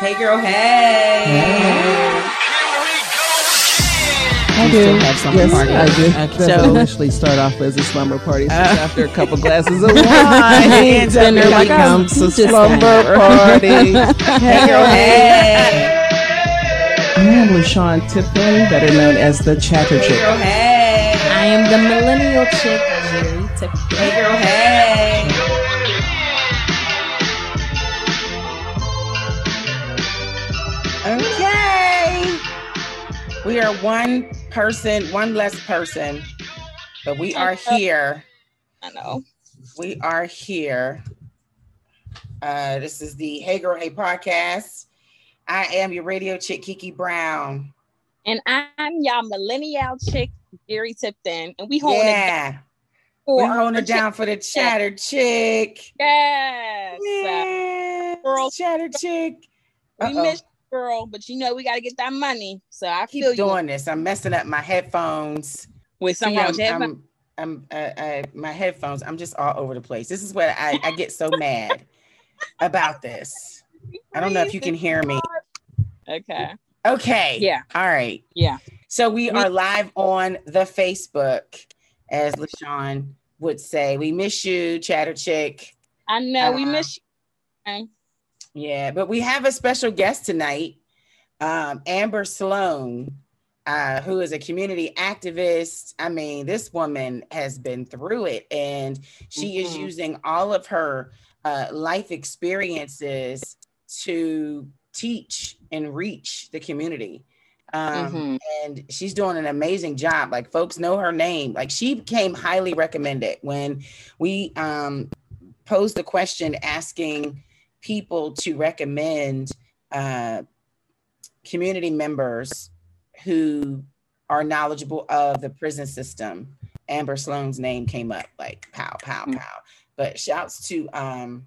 Hey, girl. Hey. I You do. still have slumber yes, party. I do. Okay. That So- initially start off as a slumber party. So Uh. after a couple glasses of wine, Ends up then it becoming becomes a just slumber that. party. Hey, girl. Hey. I am LaShawn Tipton, better known as the Chatter Chick. Hey, Chick. girl. Hey. I am the millennial chick, Jerry Tiffany. Hey, girl. Hey. We are one person, one less person, but we are here. I know. We are here. Uh, this is the Hey Girl Hey podcast. I am your radio chick, Kiki Brown. And I'm y'all millennial chick, Gary Tipton. And we holding it down Yeah, we're holding it down for the chatter chick. Yes. Yes, girl. chatter chick. we Uh-oh. miss you, girl, but you know we got to get that money. So I feel Keep you doing this. I'm messing up my headphones. with See, some. I'm, I'm, I'm uh, uh, my headphones. I'm just all over the place. This is what I, I get so mad about this. I don't know if you can hear me. Okay. Okay. Yeah. All right. Yeah. So we are live on the Facebook, as LaShawn would say. We miss you, Chatter Chick. I know we Uh, miss you. Yeah, but we have a special guest tonight, um, Amber Sloan, uh, who is a community activist. I mean, this woman has been through it, and she is Mhm. using all of her uh, life experiences to teach and reach the community. Um, Mhm. and she's doing an amazing job. Like folks know her name. Like she became highly recommended when we um, posed the question asking people to recommend uh, community members who are knowledgeable of the prison system. Amber Sloan's name came up like pow, pow, Mm. pow. But shouts to um,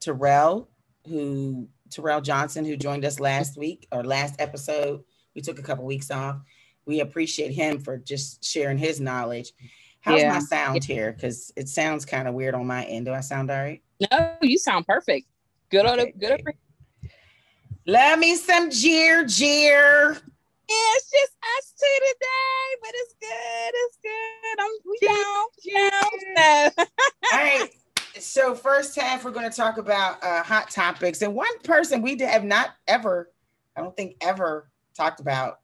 Terrell, who Terrell Johnson, who joined us last week or last episode. We took a couple weeks off. We appreciate him for just sharing his knowledge. How's Yeah. my sound here? Because it sounds kind of weird on my end. Do I sound all right? No, you sound perfect. Good on Okay, good. Love me some jeer jeer. It's just us two today, but it's good. It's good. I'm we down, down. So, All right. So first half, we're going to talk about uh, hot topics, and one person we have not ever, I don't think ever talked about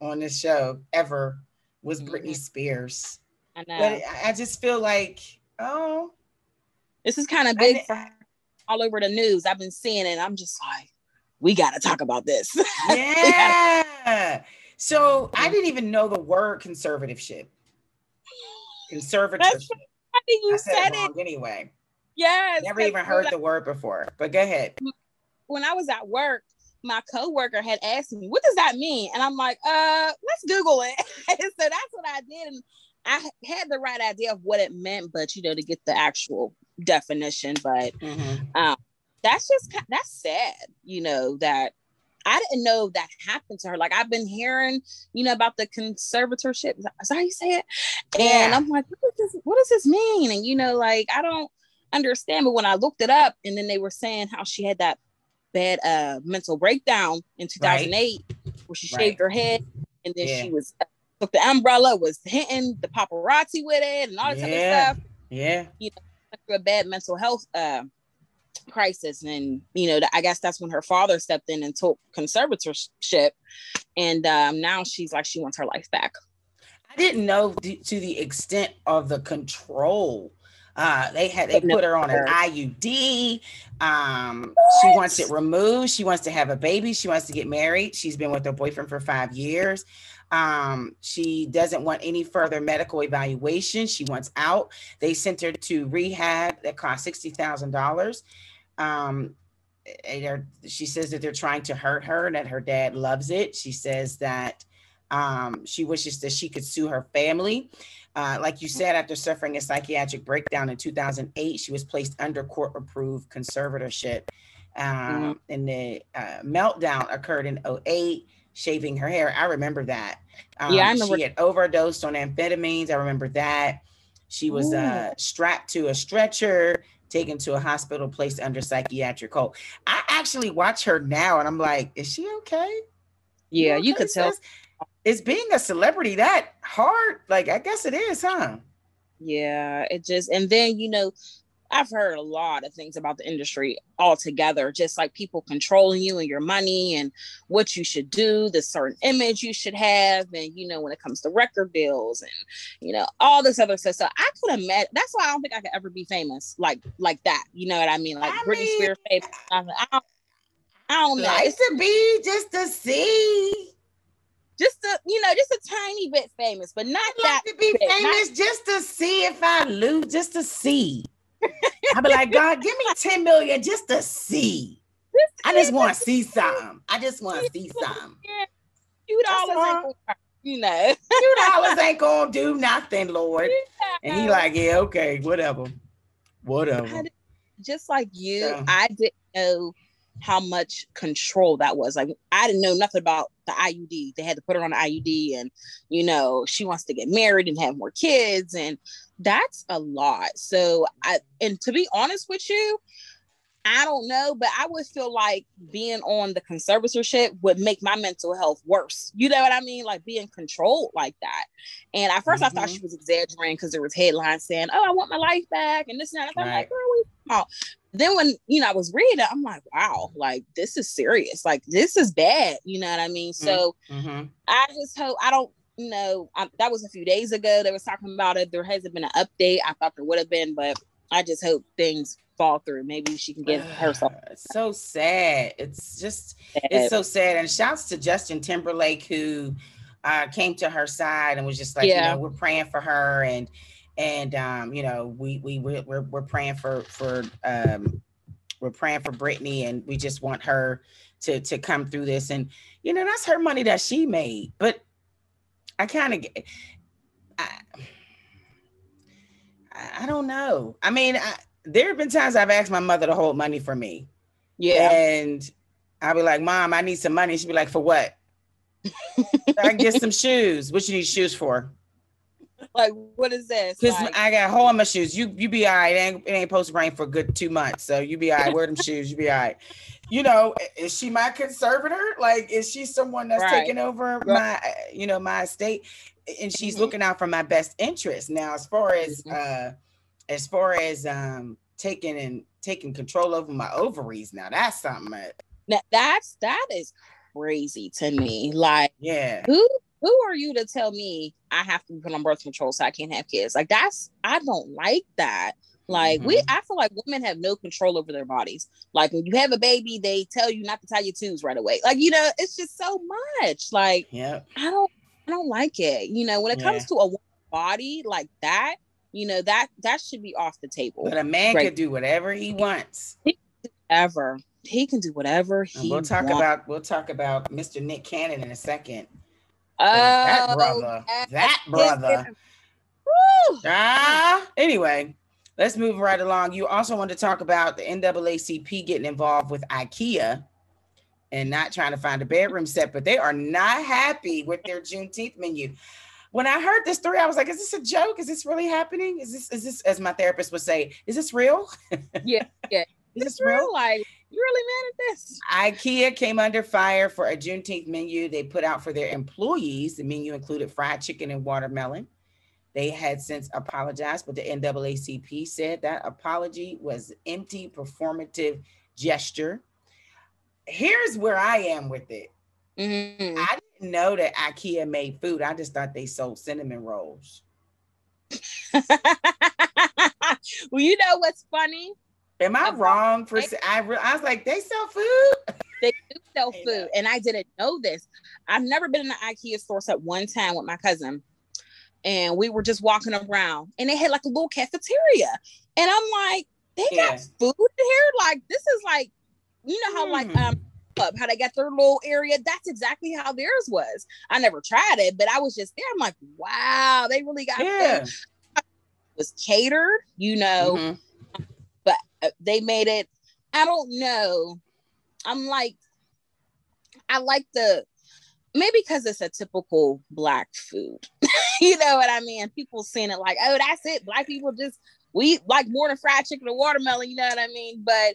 on this show ever was Britney Mhm. Spears. I know But I just feel like, oh, this is kind of big for all over the news. I've been seeing it. I'm just like, we got to talk about this. yeah. So I didn't even know the word conservativeship. Conservatorship. I think you I said, said it wrong anyway. Yes. Never even heard the word before. But go ahead. when I was at work, my coworker had asked me, "What does that mean?" And I'm like, "Uh, let's Google it." and so that's what I did, and I had the right idea of what it meant, but you know, to get the actual definition. But Mhm. that's just that's sad, you know, that I didn't know that happened to her. Like I've been hearing, you know, about the conservatorship. Is that how you say it? And Yeah. I'm like, what does this, what does this mean? And you know, like I don't understand. But when I looked it up, and then they were saying how she had that bad uh mental breakdown in 2008, where she Right. shaved her head, and then Yeah. she was took the umbrella, was hitting the paparazzi with it, and all this Yeah. other stuff Yeah. through a bad mental health uh, crisis, and you know, I guess that's when her father stepped in and took conservatorship, and um, now she's like she wants her life back. I didn't know to the extent of the control. Uh, they had they put her on an IUD. Um, she wants it removed. She wants to have a baby. She wants to get married. She's been with her boyfriend for five years. Um, she doesn't want any further medical evaluation. She wants out. They sent her to rehab that cost sixty thousand dollars. Um, she says that they're trying to hurt her and that her dad loves it. She says that um, she wishes that she could sue her family. Uh, like you said, after suffering a psychiatric breakdown in 2008, she was placed under court approved conservatorship. Um, And the uh, meltdown occurred in 08, shaving her hair. I remember that. Um, Yeah, I remember- She had overdosed on amphetamines. I remember that. She was uh, strapped to a stretcher. taken to a hospital placed under psychiatric hold. I actually watch her now and I'm like, is she okay? Yeah, you, you could tell. Is being a celebrity that hard? Like, I guess it is, huh? Yeah, it just, and then, you know, I've heard a lot of things about the industry altogether, just like people controlling you and your money and what you should do, the certain image you should have, and you know, when it comes to record deals and you know, all this other stuff. So I could imagine that's why I don't think I could ever be famous like like that. You know what I mean? Like I Britney mean, Spears famous. I don't, I don't know. Nice to be just to see just a you know just a tiny bit famous but not I'd that like to be bit, famous not- just to see if i lose just to see I'd be like, God, give me 10 million just to see. I just want to see something. I just want to see something. Two dollars you know. Two dollars ain't gonna do nothing, Lord. And he like, yeah, okay, whatever. Whatever. Just like you, yeah. I didn't know how much control that was. Like I didn't know nothing about the IUD. They had to put her on the IUD, and you know she wants to get married and have more kids, and that's a lot. So I and to be honest with you, I don't know, but I would feel like being on the conservatorship would make my mental health worse. You know what I mean? Like being controlled like that. And at 1st mm-hmm. I thought she mm-hmm. was exaggerating because there was headlines saying, "Oh, I want my life back," and this and that. I'm right. like, "Where are we?" Then when you know I was reading, I'm like, "Wow, like this is serious. Like this is bad." You know what I mean? So mm-hmm. I just hope I don't you know, I, that was a few days ago. They was talking about it. There hasn't been an update. I thought there would have been, but I just hope things fall through. Maybe she can get herself. It's so sad. It's just sad. it's so sad. And shouts to Justin Timberlake who uh, came to her side and was just like, yeah. you know, we're praying for her and and um, you know, we we we're, we're, we're praying for for um we're praying for Britney and we just want her to to come through this and you know that's her money that she made but I kind of get. I, I don't know. I mean, I, there have been times I've asked my mother to hold money for me. Yeah. And I'll be like, Mom, I need some money. She'd be like, For what? I get some shoes. What you need shoes for? Like, what is this? Because like- I got a hole in my shoes. You you be all right. It ain't, it ain't supposed to rain for a good two months. So you be all right. Wear them shoes. You be all right you know, is she my conservator? Like, is she someone that's right. taking over right. my, you know, my estate? And she's mm-hmm. looking out for my best interest. Now, as far as mm-hmm. uh as far as um taking and taking control over my ovaries, now that's something that now, that's that is crazy to me. Like, yeah, who who are you to tell me I have to put on birth control so I can't have kids? Like, that's I don't like that. Like mm-hmm. we, I feel like women have no control over their bodies. Like when you have a baby, they tell you not to tie your tubes right away. Like you know, it's just so much. Like yeah, I don't, I don't like it. You know, when it yeah. comes to a body like that, you know that that should be off the table. But a man right. can do whatever he wants. Ever he can do whatever he. And we'll talk wants. about we'll talk about Mr. Nick Cannon in a second. Oh, that brother, that brother. Ah, anyway, let's move right along. You also want to talk about the NAACP getting involved with IKEA and not trying to find a bedroom set, but they are not happy with their Juneteenth menu. When I heard this story, I was like, "Is this a joke? Is this really happening? Is this is this as my therapist would say? Is this real?" yeah, yeah. Is this real? Like you really mad at this? IKEA came under fire for a Juneteenth menu they put out for their employees. The menu included fried chicken and watermelon. They had since apologized, but the NAACP said that apology was empty performative gesture. Here's where I am with it. Mm-hmm. I didn't know that IKEA made food. I just thought they sold cinnamon rolls. well, you know what's funny? Am I wrong for? I, I was like, they sell food. They do sell food, and I didn't know this. I've never been in an IKEA store except one time with my cousin and we were just walking around and they had like a little cafeteria. And I'm like, they yeah. got food here? Like, this is like, you know how mm. like hmm. um how they got their little area. That's exactly how theirs was. I never tried it, but I was just there. I'm like, wow, they really got yeah. was catered, you know, mm-hmm. but uh, they made it. I don't know. I'm like, I like the maybe because it's a typical black food. you know what I mean? People seeing it like, oh, that's it. Black people just we like more than fried chicken or watermelon, you know what I mean? But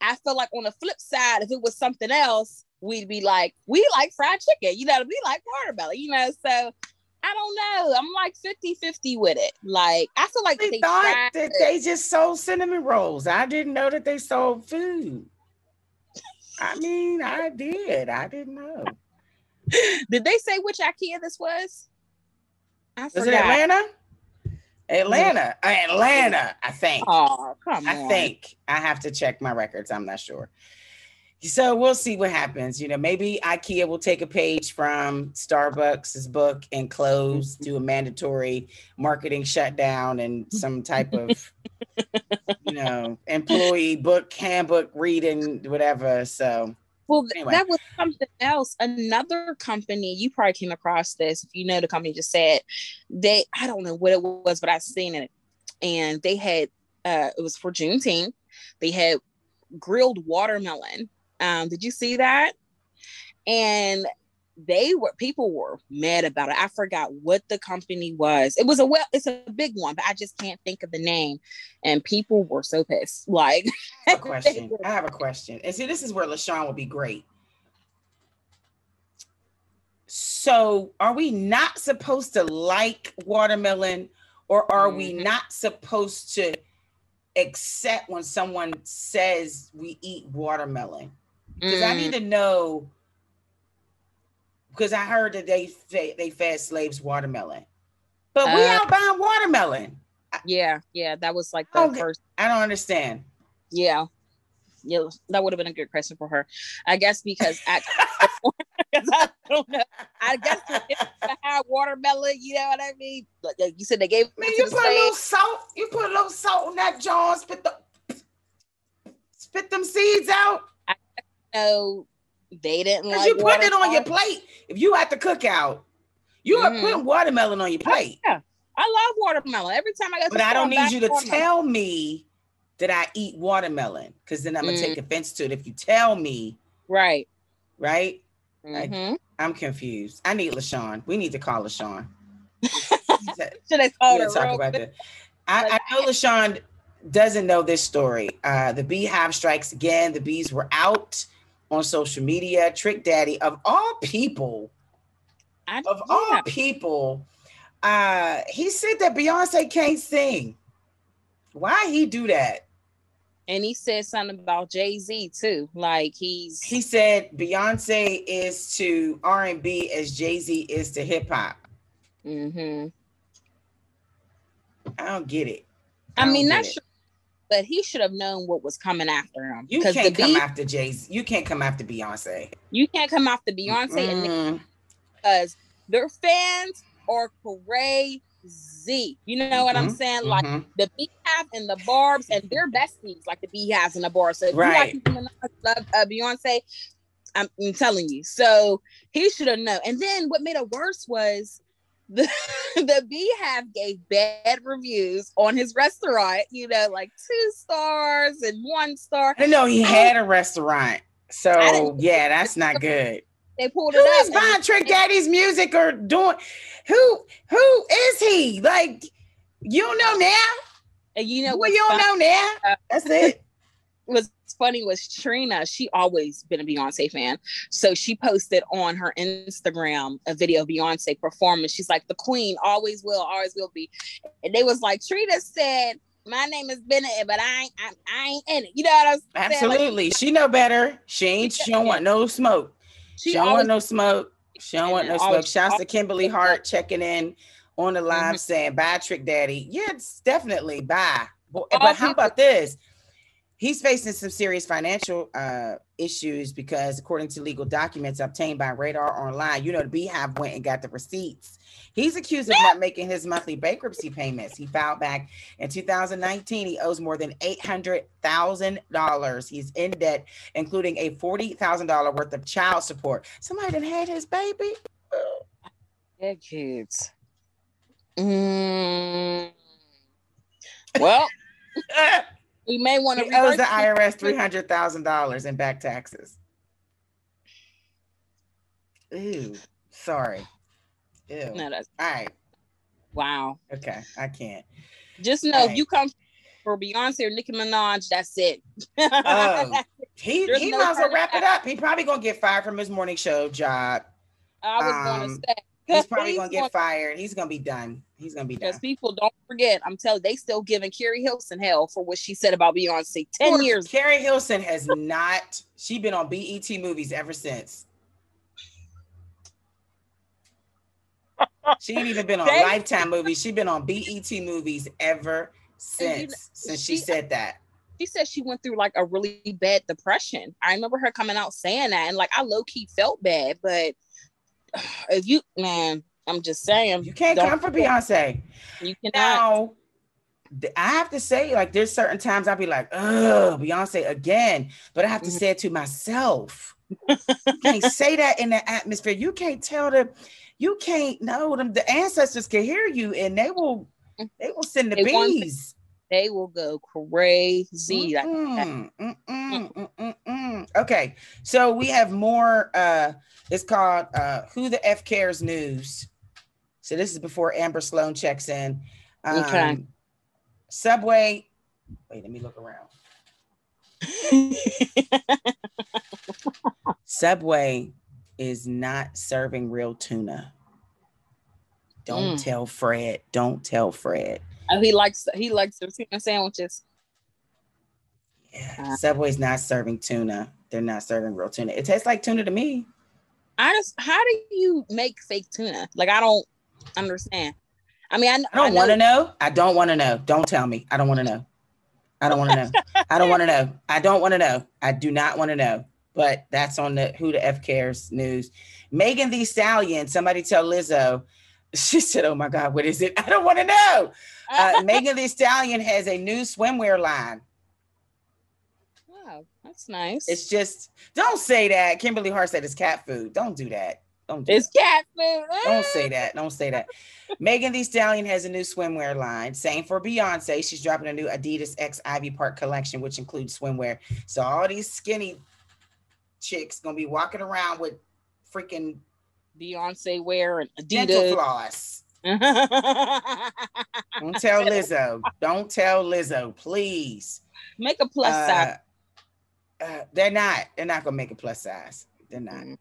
I feel like on the flip side, if it was something else, we'd be like, we like fried chicken, you know, we like watermelon, you know. So I don't know. I'm like 50 50 with it. Like, I feel like they, they thought that to- they just sold cinnamon rolls. I didn't know that they sold food. I mean, I did. I didn't know. Did they say which IKEA this was? I Was forgot. it Atlanta? Atlanta. Atlanta, I think. Oh, come I on. think I have to check my records. I'm not sure. So we'll see what happens. You know, maybe IKEA will take a page from Starbucks' book and close, mm-hmm. do a mandatory marketing shutdown and some type of, you know, employee book, handbook reading, whatever. So Well, Anyway. that was something else. Another company, you probably came across this if you know the company just said they, I don't know what it was, but I've seen it. And they had, uh, it was for Juneteenth, they had grilled watermelon. Um, did you see that? And they were people were mad about it. I forgot what the company was. It was a well, it's a big one, but I just can't think of the name. And people were so pissed. Like a question. I have a question. And see, this is where LaShawn would be great. So, are we not supposed to like watermelon, or are we Mhm. not supposed to accept when someone says we eat watermelon? Because I Mm. need to know. Because I heard that they they fed slaves watermelon, but we Uh, out buying watermelon. Yeah, yeah, that was like the don't first. I don't understand. Yeah, yeah, that would have been a good question for her. I guess because I, I don't know. I guess I had watermelon, you know what I mean. Like you said, they gave Man, you put a little salt. You put a little salt on that jar. Spit the spit them seeds out. No, they didn't like. you put it on your plate. If you at the cookout, you are Mhm. putting watermelon on your plate. Yeah, I love watermelon. Every time I go, to But I don't need you to tell me that I eat watermelon, because then I'm gonna Mm. take offense to it. If you tell me, Right. right? Mhm. I'm confused. I need LaShawn. We need to call LaShawn. Should called need her talk about that. I, I know LaShawn doesn't know this story. Uh, the beehive strikes again. The bees were out on social media. Trick Daddy, of all people, I, of all people, uh, he said that Beyonce can't sing. Why he do that? and he said something about Jay Z too. Like he's He said Beyonce is to R and B as Jay Z is to hip hop. hmm I don't get it. I don't mean, not it. But he should have known what was coming after him. You can't come beef, after Jay Z. You can't come after Beyonce. you can't come after Beyonce and Mm. because their fans are crazy. You know what I'm Mhm, saying? Like mhm. the Beehive and the Barbs, and they're besties, like the Beehives and the Barbs. So if Right. you like love uh, Beyonce, I'm, I'm telling you. So he should have known. And then what made it worse was the the Beehive gave bad reviews on his restaurant. You know, like two stars and one star. I know he had a restaurant. So yeah, that's not good. They pulled Who it up. is and- buying Trick Daddy's music or doing? Who who is he? Like you don't know now. and you know Well, what? you don't know now. Uh, that's it. was funny was Trina. She always been a Beyonce fan, so she posted on her Instagram a video of Beyonce performing. She's like, "The Queen always will, always will be," and they was like, Trina said, "My name is Bennett, but I ain't, I, I ain't in it." You know what I'm saying? Like, Absolutely. she know better. She ain't. She don't want no smoke. She, she don't want no smoke. She don't want no smoke. Shouts to Kimberly Hart checking in on the live Mhm. saying bye Trick Daddy. Yeah, it's definitely bye. But, but how about this? He's facing some serious financial uh, issues because, according to legal documents obtained by Radar Online, you know, the Beehive went and got the receipts. He's accused of not making his monthly bankruptcy payments. He filed back in 2019. He owes more than $800,000. He's in debt, including a $40,000 worth of child support. Somebody done had his baby. yeah, kids. Mm. Well, we may want to He owes the. IRS three hundred thousand dollars in back taxes. Ew, sorry. Ew. No, that's All right. wow. Okay. I can't. Just know if Right. you come for Beyonce or Nicki Minaj, that's it. Oh, he There's he no might as well wrap it up. He probably gonna get fired from his morning show job. I was going Um, to say He's probably gonna get fired. He's gonna be done. He's gonna be done. because people don't forget. I'm telling they still giving Keri Hilson hell for what she said about Beyonce ten Poor years. Keri Hilson has not. She been on BET movies ever since. She ain't even been on They- Lifetime movies. She been on BET movies ever And you since. know, since she she- said that. She said she went through like a really bad depression. I remember her coming out saying that, and like I low key felt bad. But if you man, I'm just saying You can't come for Beyonce. You cannot. Now, I have to say, like, there's certain times I'll be like, oh, Beyonce again. But I have to Mhm. say it to myself. you can't say that in the atmosphere. You can't tell them, you can't know them. The ancestors can hear you and they will they will send the bees. They will go crazy. Mm-mm, mm-mm, mm-mm, mm. Okay, so we have more. Uh, it's called uh, "Who the F Cares" news. So this is before Amber Sloan checks in. Um, Okay. Subway. Wait, let me look around. Subway is not serving real tuna. Don't Mm. tell Fred. Don't tell Fred. Oh, he likes he likes their tuna sandwiches. Yeah, Uh. Subway's not serving tuna. They're not serving real tuna. It tastes like tuna to me. I just how do you make fake tuna? Like I don't understand. I mean, I, I don't want to know. I don't want to know. Don't tell me. I don't want to know. I don't want to know. I don't want to know. I don't want to know. I do not want to know. But that's on the Who the F Cares news. Megan Thee Stallion. Somebody tell Lizzo. She said, "Oh my God, what is it? I don't want to know." Uh, Megan Thee Stallion has a new swimwear line. Wow, that's nice. It's just don't say that. Kimberly Hart said it's cat food. Don't do that. Don't do It's that. cat food. Don't say that. Don't say that. Megan Thee Stallion has a new swimwear line. Same for Beyonce. She's dropping a new Adidas X Ivy Park collection, which includes swimwear. So all these skinny chicks gonna be walking around with freaking Beyonce wear and dental Adidas. floss. Don't tell Lizzo. Don't tell Lizzo, please. Make a plus Uh, size. uh, they're not. They're not gonna make a plus size. They're not. Mm.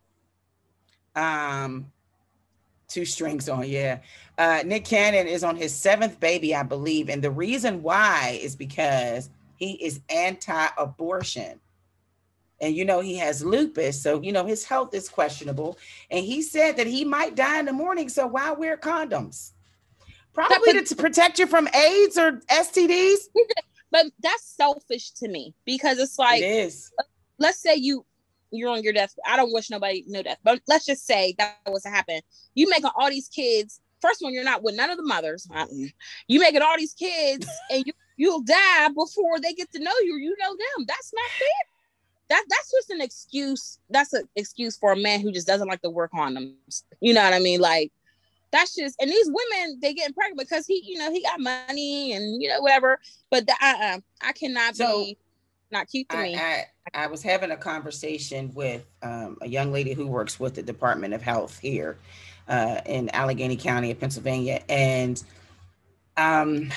Um, two strings on, yeah. Uh, Nick Cannon is on his seventh baby, I believe, and the reason why is because he is anti-abortion, and you know he has lupus, so you know his health is questionable, and he said that he might die in the morning. So why wear condoms? Probably to, to protect you from AIDS or STDs. But that's selfish to me because it's like it let's say you you're on your death. I don't wish nobody no death, but let's just say that was to happen. You making all these kids. First one, you're not with none of the mothers. Uh-uh. You making all these kids, and you you'll die before they get to know you. You know them. That's not fair. That that's just an excuse. That's an excuse for a man who just doesn't like to work on them. You know what I mean? Like that's just and these women they getting pregnant because he you know he got money and you know whatever. But the, uh-uh, I cannot So, be not cute to I, me. I, I was having a conversation with um, a young lady who works with the Department of Health here uh, in Allegheny County of Pennsylvania, and um,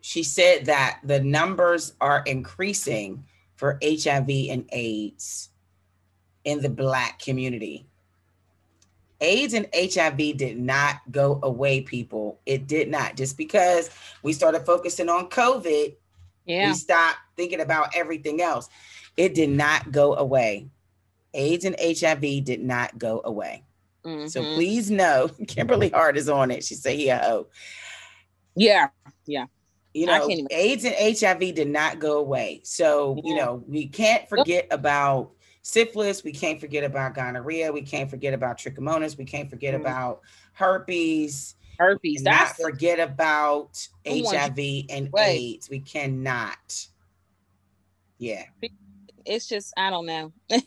she said that the numbers are increasing for HIV and AIDS in the Black community. AIDS and HIV did not go away, people. It did not. Just because we started focusing on COVID yeah. we stopped thinking about everything else. It did not go away. AIDS and HIV did not go away. So Mhm. please know, Kimberly Hart is on it. She said, "Yeah, oh, Yeah, Yeah. You know, even- AIDS and HIV did not go away. So you know, we can't forget about syphilis. We can't forget about gonorrhea. We can't forget about trichomonas. We can't forget Mhm. about herpes. Herpes. Not That's the- forget about Who HIV and Right. AIDS. We cannot. Yeah. it's just I don't know.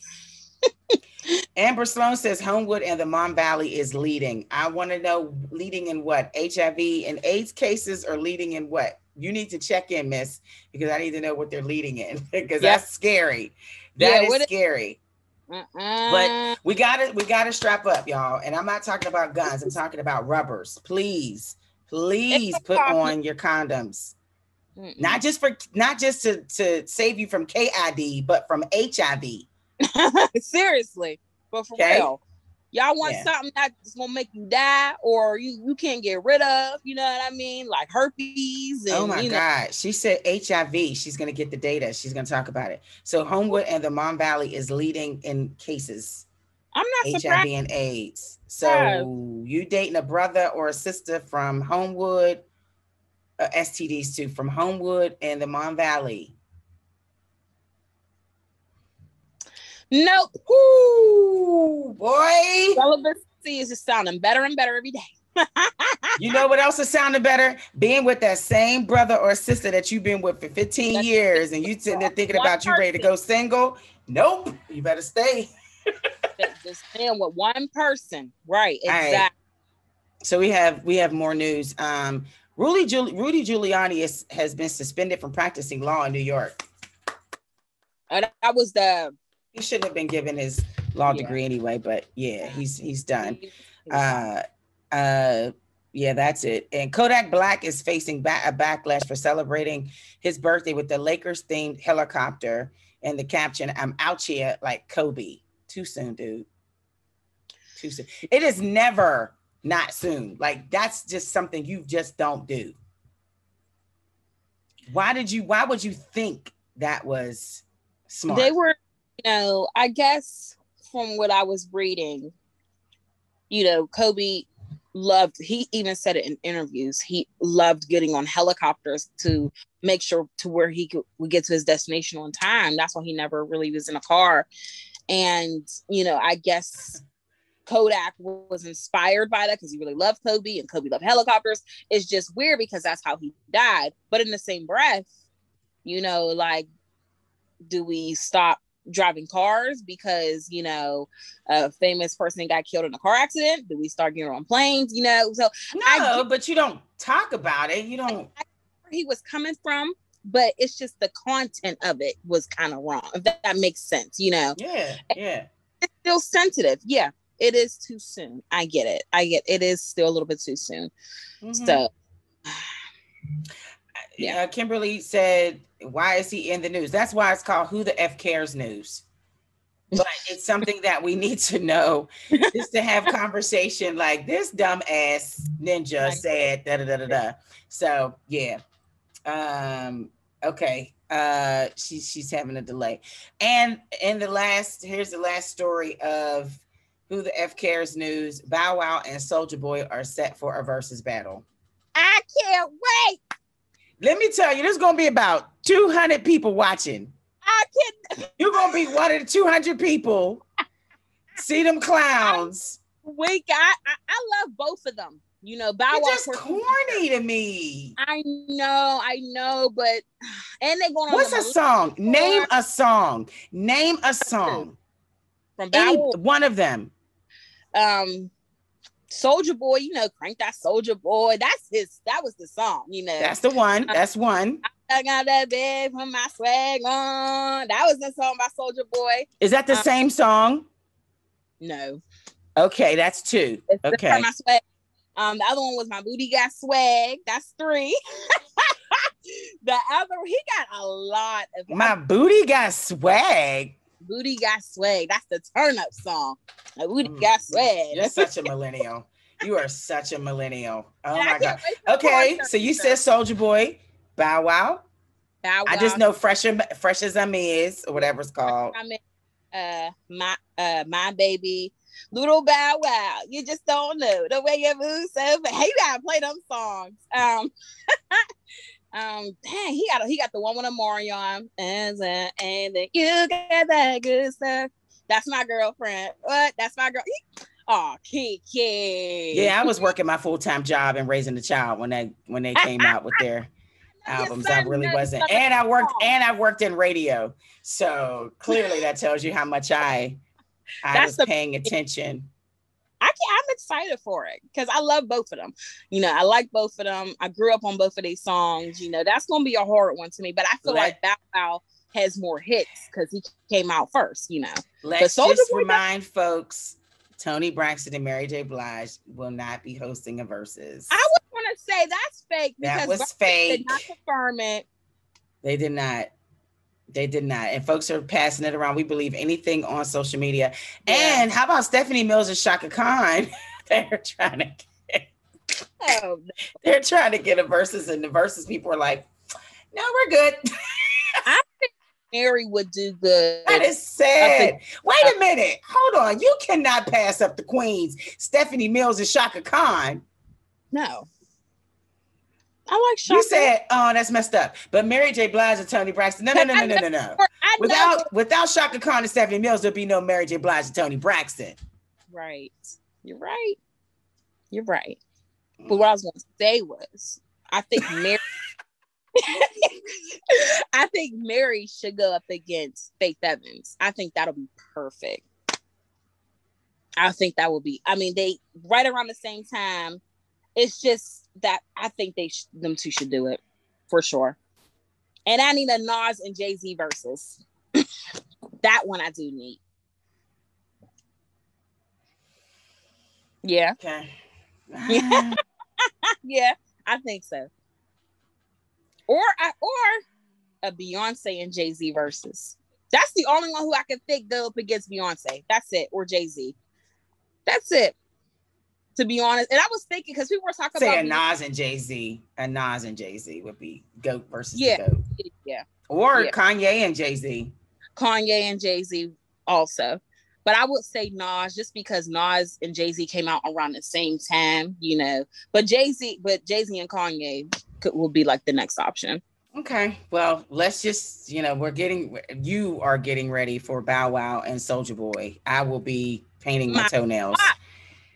Amber Sloan says Homewood and the Mon Valley is leading. I want to know leading in what? HIV and AIDS cases are leading in what? You need to check in, miss, because I need to know what they're leading in because Yeah. that's scary. Yeah, That is scary. Uh-uh. We gotta we gotta strap up, y'all. And I'm not talking about guns, I'm talking about rubbers. Please, please put on your condoms. Mm-mm. Not just for not just to, to save you from KID, but from HIV. Seriously, but for okay. real. Y'all want yeah. something that's gonna make you die or you, you can't get rid of, you know what I mean? Like herpes. And, oh my God. Know. She said HIV. She's gonna get the data. She's gonna talk about it. So Homewood and the Mon Valley is leading in cases. I'm not HIV surprised. and AIDS. So you dating a brother or a sister from Homewood, uh, STDs too, from Homewood and the Mon Valley. Nope. Ooh, boy. Celibacy is just sounding better and better every day. you know what else is sounding better? Being with that same brother or sister that you've been with for 15 That's years and you sitting there thinking about you ready to go single. Nope. You better stay. just staying with one person. Right. Exactly. Right. So we have we have more news. Um Rudy, Giul- Rudy Giuliani is, has been suspended from practicing law in New York. And that was the he shouldn't have been given his law yeah. degree anyway, but yeah, he's he's done. Uh, uh, yeah, that's it. And Kodak Black is facing back, a backlash for celebrating his birthday with the Lakers themed helicopter and the caption, "I'm out here like Kobe." Too soon, dude. Too soon. It is never not soon. Like that's just something you just don't do. Why did you? Why would you think that was smart? They were you know, I guess from what I was reading, you know, Kobe loved, he even said it in interviews, he loved getting on helicopters to make sure to where he could would get to his destination on time. That's why he never really was in a car. And, you know, I guess Kodak was inspired by that because he really loved Kobe and Kobe loved helicopters. It's just weird because that's how he died. But in the same breath, you know, like, do we stop driving cars because you know a famous person got killed in a car accident do we start getting on planes you know? So no I, but you don't talk about it. You don't he was coming from but it's just the content of it was kind of wrong if that, that, makes sense you know? Yeah yeah. It's still sensitive. Yeah it is too soon. I get it. I get it is still a little bit too soon. Mm-hmm. so yeah uh, kimberly said why is he in the news? That's why it's called Who the F Cares News. But it's something that we need to know just to have conversation like this dumb ass ninja said da da da da da. So yeah. Um okay. Uh she's she's having a delay. And in the last, here's the last story of who the F cares news. Bow Wow and Soulja Boy are set for a versus battle. I can't wait. Let me tell you, there's gonna be about 200 people watching. I can. You're gonna be one of the 200 people. See them clowns. Wait, I, I, I love both of them. You know, Bow Wow. just corny to me. I know, I know, but and they going. To what's a song? Name a song. Name a song. From Bow Any, one of them. Um, Soulja Boy, you know, crank that Soulja Boy. That's his. That was the song. You know, that's the one. That's one. I got that bag from my swag on. That was the song by Soulja Boy. Is that the um, same song? No. Okay, that's two. It's okay. My swag. Um, the other one was my booty got swag. That's three. the other, he got a lot of. My booty got swag. Booty got swag. That's the turn up song. My booty mm. got swag. You're such a millennial. You are such a millennial. Oh my god. Okay, so you said Soulja Boy, Bow Wow. Bow Wow. I just know fresh, and, Fresh Azimiz, or whatever it's called. I mean, uh, my uh, my baby, little Bow Wow. You just don't know the way you move. So, but hey, you gotta play them songs. Um, Um, dang, he got a, he got the one with Omarion and uh, and then you got that good stuff. That's my girlfriend. What? That's my girl. Oh, Kiki. Yeah, I was working my full time job and raising the child when they when they came out with their albums. I really wasn't, and I worked and I worked in radio. So clearly, that tells you how much I I That's was paying attention. I can, I'm excited for it because I love both of them. You know, I like both of them. I grew up on both of these songs. You know, that's gonna be a hard one to me, but I feel Let, like Bow Wow has more hits because he came out first. You know, let's just remind folks. Toni Braxton and Mary J. Blige will not be hosting a versus. I was gonna say that's fake That because was fake. Did not confirm it. They did not. They did not. And folks are passing it around. We believe anything on social media. Yeah. And how about Stephanie Mills and Chaka Khan? They're trying to get, Oh, no. they're trying to get a versus, and the versus people are like, no, we're good. I think Mary would do good. That is sad. Wait a uh, minute. Hold on. You cannot pass up the queens, Stephanie Mills and Chaka Khan. No. I like Chaka. You said, oh, that's messed up. But Mary J. Blige and Toni Braxton. No, no, no, no, no, no, no. Without without Chaka Khan and Stephanie Mills, there'd be no Mary J. Blige and Toni Braxton. Right. You're right. You're right. But what I was going to say was, I think Mary. I think Mary should go up against Faith Evans. I think that'll be perfect. I think that will be. I mean, they right around the same time. It's just that I think they sh- them two should do it for sure. And I need a Nas and Jay Z versus. that one I do need. Yeah. Okay. Yeah. yeah, I think so. Or I or a Beyonce and Jay Z versus. That's the only one who I can think go up against Beyonce. That's it, or Jay Z. That's it. To be honest, and I was thinking because people were talking Say a about Nas and Jay Z. A Nas and Jay Z would be GOAT versus Yeah. GOAT. yeah, Or Yeah. Kanye and Jay Z. Kanye and Jay Z also. But I would say Nas just because Nas and Jay Z came out around the same time, you know. But Jay Z, but Jay Z and Kanye could, will be like the next option. Okay. Well, let's just, you know, we're getting, you are getting ready for Bow Wow and Soulja Boy. I will be painting my My- toenails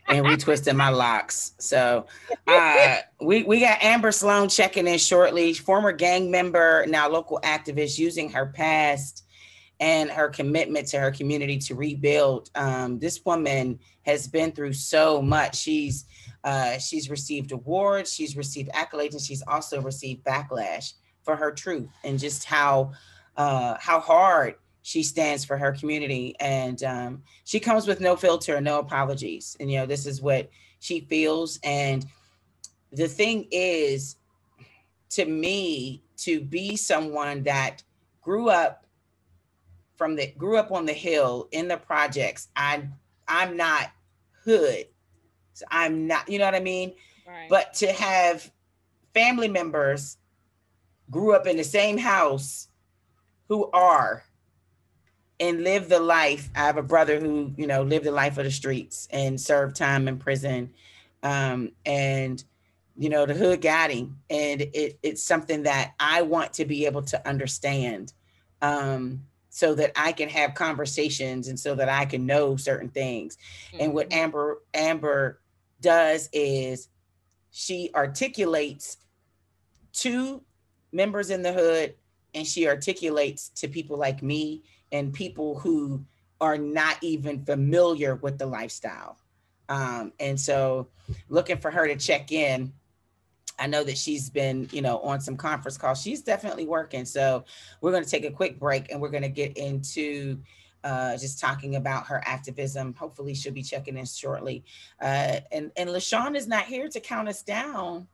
and retwisting my locks. So uh, we, we got Amber Sloan checking in shortly, former gang member, now local activist, using her past and her commitment to her community to rebuild. Um, this woman has been through so much. She's uh, she's received awards, she's received accolades, and she's also received backlash for her truth and just how uh, how hard she stands for her community. And um, she comes with no filter, no apologies. And you know, this is what she feels. And the thing is, to me, to be someone that grew up from the grew up on the hill in the projects. I I'm not hood. So I'm not, you know what I mean? Right. But to have family members grew up in the same house who are and live the life. I have a brother who, you know, lived the life of the streets and served time in prison. Um, and you know, the hood got him. And it, it's something that I want to be able to understand. Um, so that I can have conversations and so that I can know certain things. And what Mhm. Amber Amber does is she articulates to members in the hood and she articulates to people like me and people who are not even familiar with the lifestyle. Um, and so looking for her to check in. I know that she's been, you know, on some conference calls. She's definitely working. So we're going to take a quick break and we're going to get into uh, just talking about her activism. Hopefully, she'll be checking in shortly. Uh, and and Lashawn is not here to count us down.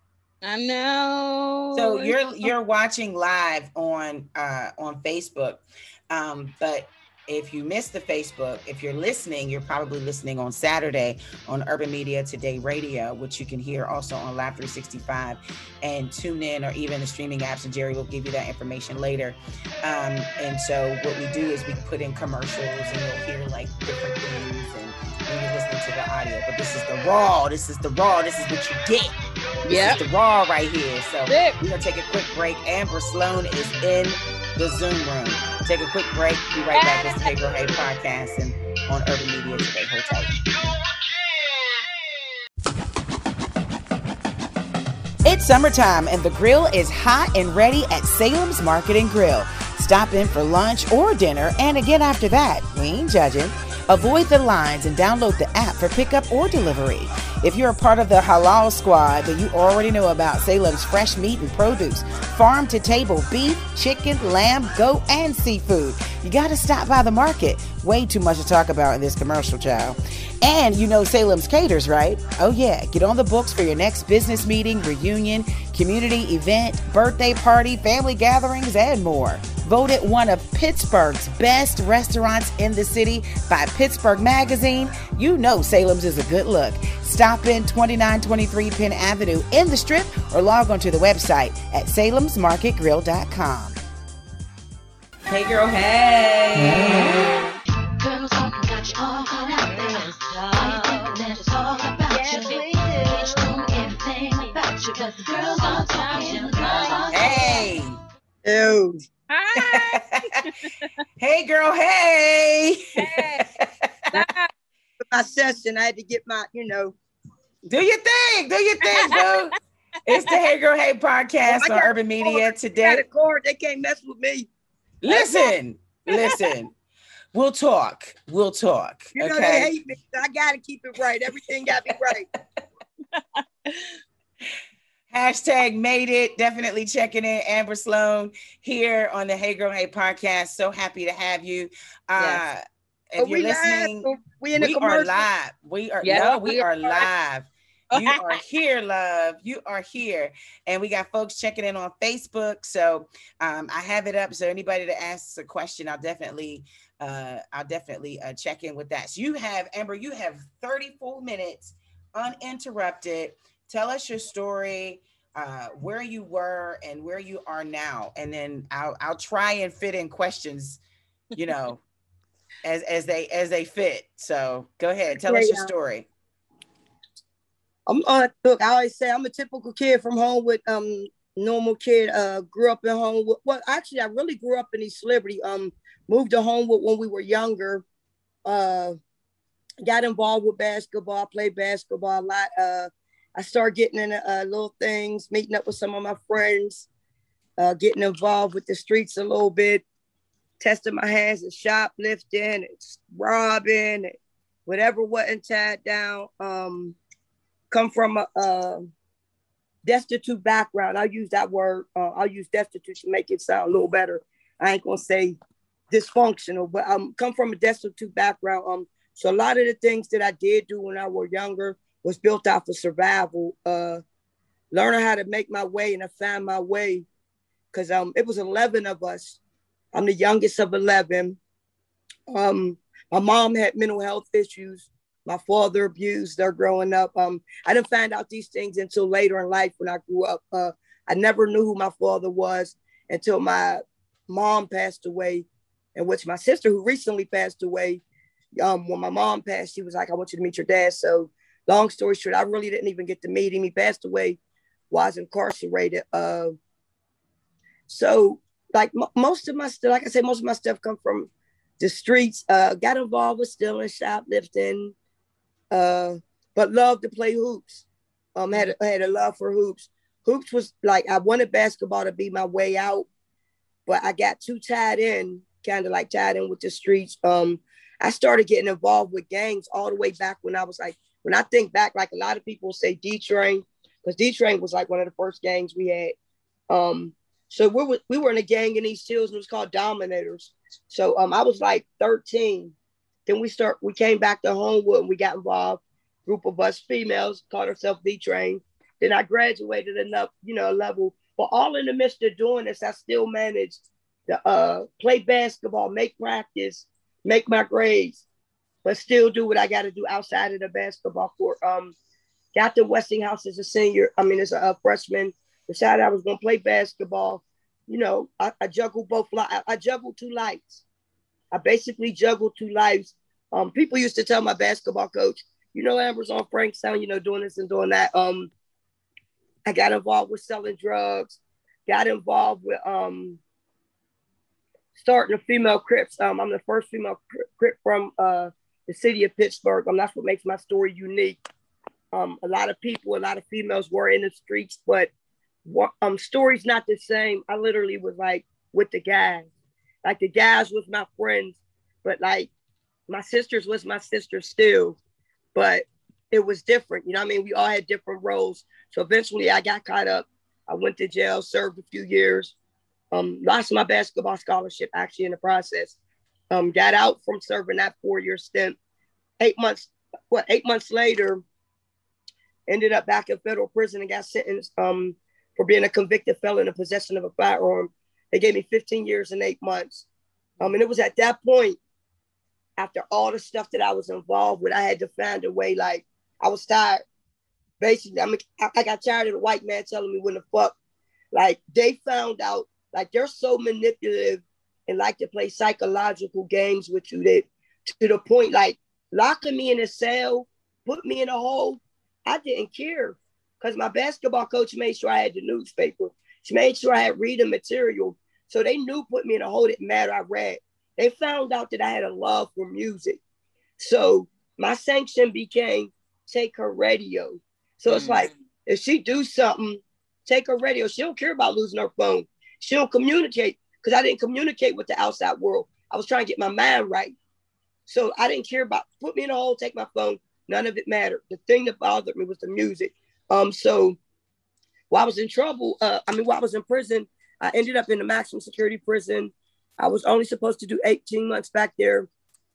I know. So you're you're watching live on uh, on Facebook, um, but if you missed the Facebook, if you're listening, you're probably listening on Saturday on Urban Media Today Radio, which you can hear also on Live 365 and tune in or even the streaming apps. And Jerry will give you that information later. Um, and so what we do is we put in commercials and you'll hear like different things and when you're listening to the audio. But this is the raw. This is the raw. This is what you get. This Yep. is the raw right here. So Sick. we're gonna take a quick break. Amber Sloan is in the Zoom room. Take a quick break. Be right back. It's the Pedro Hay podcast and on Urban Media today. Hold tight. It's summertime and the grill is hot and ready at Salem's Market and Grill. Stop in for lunch or dinner and again after that. We ain't judging. Avoid the lines and download the app for pickup or delivery. If you're a part of the Halal Squad, then you already know about Salem's fresh meat and produce, farm to table beef, chicken, lamb, goat, and seafood. You got to stop by the market. Way too much to talk about in this commercial, child. And you know Salem's Caters, right? Oh, yeah. Get on the books for your next business meeting, reunion, community event, birthday party, family gatherings, and more. Voted one of Pittsburgh's best restaurants in the city by Pittsburgh Magazine, you know Salem's is a good look. Stop in 2923 Penn Avenue in the strip or log on to the website at salemsmarketgrill.com. Hey, girl, hey. Hey. Ew. Hey, girl. Hey. Hey. My session, I had to get my, you know, Do your thing. Do your thing, boo. It's the Hey Girl Hey podcast I on Urban Media. Got today. a cord. They can't mess with me. Listen, listen. We'll talk. We'll talk. You know they Okay. hate me. I gotta keep it right. Everything got to be right. Hashtag made it. Definitely checking in. Amber Sloan here on the Hey Girl Hey podcast. So happy to have you. Uh, Yes. if Are you're we listening, live? We in the we are live. We are Yeah, no, we we are are live. You are here, love. You are here, and we got folks checking in on Facebook. So um, I have it up. So anybody that asks a question, I'll definitely, uh, I'll definitely uh, check in with that. So you have Amber. You have 34 minutes uninterrupted. Tell us your story, uh, where you were, and where you are now, and then I'll I'll try and fit in questions. You know. as as they as they fit. So go ahead, tell us your yeah. story. I'm uh, look. I always say I'm a typical kid from home with um normal kid. Uh, grew up in Homewood. Well, actually, I really grew up in East Liberty. Um, moved to Homewood when we were younger. Uh, got involved with basketball. Played basketball a lot. Uh, I started getting into uh, little things, meeting up with some of my friends, uh, getting involved with the streets a little bit, testing my hands at shoplifting, and robbing, and whatever wasn't tied down. Um, come from a, a destitute background. I'll use that word. Uh, I'll use destitute to make it sound a little better. I ain't gonna say dysfunctional, but I um, come from a destitute background. Um, so a lot of the things that I did do when I was younger was built out for survival. Uh, learning how to make my way, and I found my way because um, it was eleven of us. I'm the youngest of eleven. Um, my mom had mental health issues my father abused her growing up. Um, I didn't find out these things until later in life when I grew up. Uh, I never knew who my father was until my mom passed away, and which my sister, who recently passed away, um, when my mom passed, she was like, "I want you to meet your dad." So, long story short, I really didn't even get to meet him. He passed away while I was incarcerated. Uh, so, like m- most of my stuff, like I said, most of my stuff come from the streets. Uh, got involved with stealing, shoplifting uh, but loved to play hoops. Um, had a, had a love for hoops. Hoops was like I wanted basketball to be my way out, but I got too tied in, kind of like tied in with the streets. Um, I started getting involved with gangs all the way back when I was like, when I think back, like a lot of people say D Train, because D Train was like one of the first gangs we had. Um, so we were we were in a gang in East Hills and it was called Dominators. So um, I was like 13 then we start we came back to Homewood and we got involved. Group of us females called ourselves D Train. Then I graduated enough, you know, a level. But all in the midst of doing this, I still managed to uh, play basketball, make practice, make my grades, but still do what I got to do outside of the basketball court. Um, got to Westinghouse as a senior. I mean, as a, a freshman. Decided I was going to play basketball. You know, I, I juggled both. I, I juggled two lights. I basically juggled two lives. Um, people used to tell my basketball coach, you know, Amber's on Frankstown, you know, doing this and doing that. Um, I got involved with selling drugs, got involved with um, starting a female Crips. Um, I'm the first female Cri- Crip from uh, the city of Pittsburgh. Um, that's what makes my story unique. Um, a lot of people, a lot of females were in the streets, but um, story's not the same. I literally was like with the guys like the guys was my friends, but like my sisters was my sisters still, but it was different. You know I mean? We all had different roles. So eventually I got caught up. I went to jail, served a few years, um, lost my basketball scholarship actually in the process. Um, got out from serving that four year stint. Eight months, what eight months later, ended up back in federal prison and got sentenced um, for being a convicted felon in possession of a firearm. They gave me 15 years and eight months. Um, and it was at that point, after all the stuff that I was involved with, I had to find a way. Like I was tired. Basically, I mean, I got tired of the white man telling me when the fuck. Like they found out, like they're so manipulative and like to play psychological games with you that to the point like locking me in a cell, put me in a hole. I didn't care because my basketball coach made sure I had the newspaper. She made sure I had reading material. So they knew put me in a hole didn't matter. I read. They found out that I had a love for music. So my sanction became take her radio. So mm it's like if she do something, take her radio. She don't care about losing her phone. She don't communicate because I didn't communicate with the outside world. I was trying to get my mind right. So I didn't care about put me in a hole, take my phone. None of it mattered. The thing that bothered me was the music. Um, so while I was in trouble, uh, I mean, while I was in prison, I ended up in a maximum security prison. I was only supposed to do 18 months back there.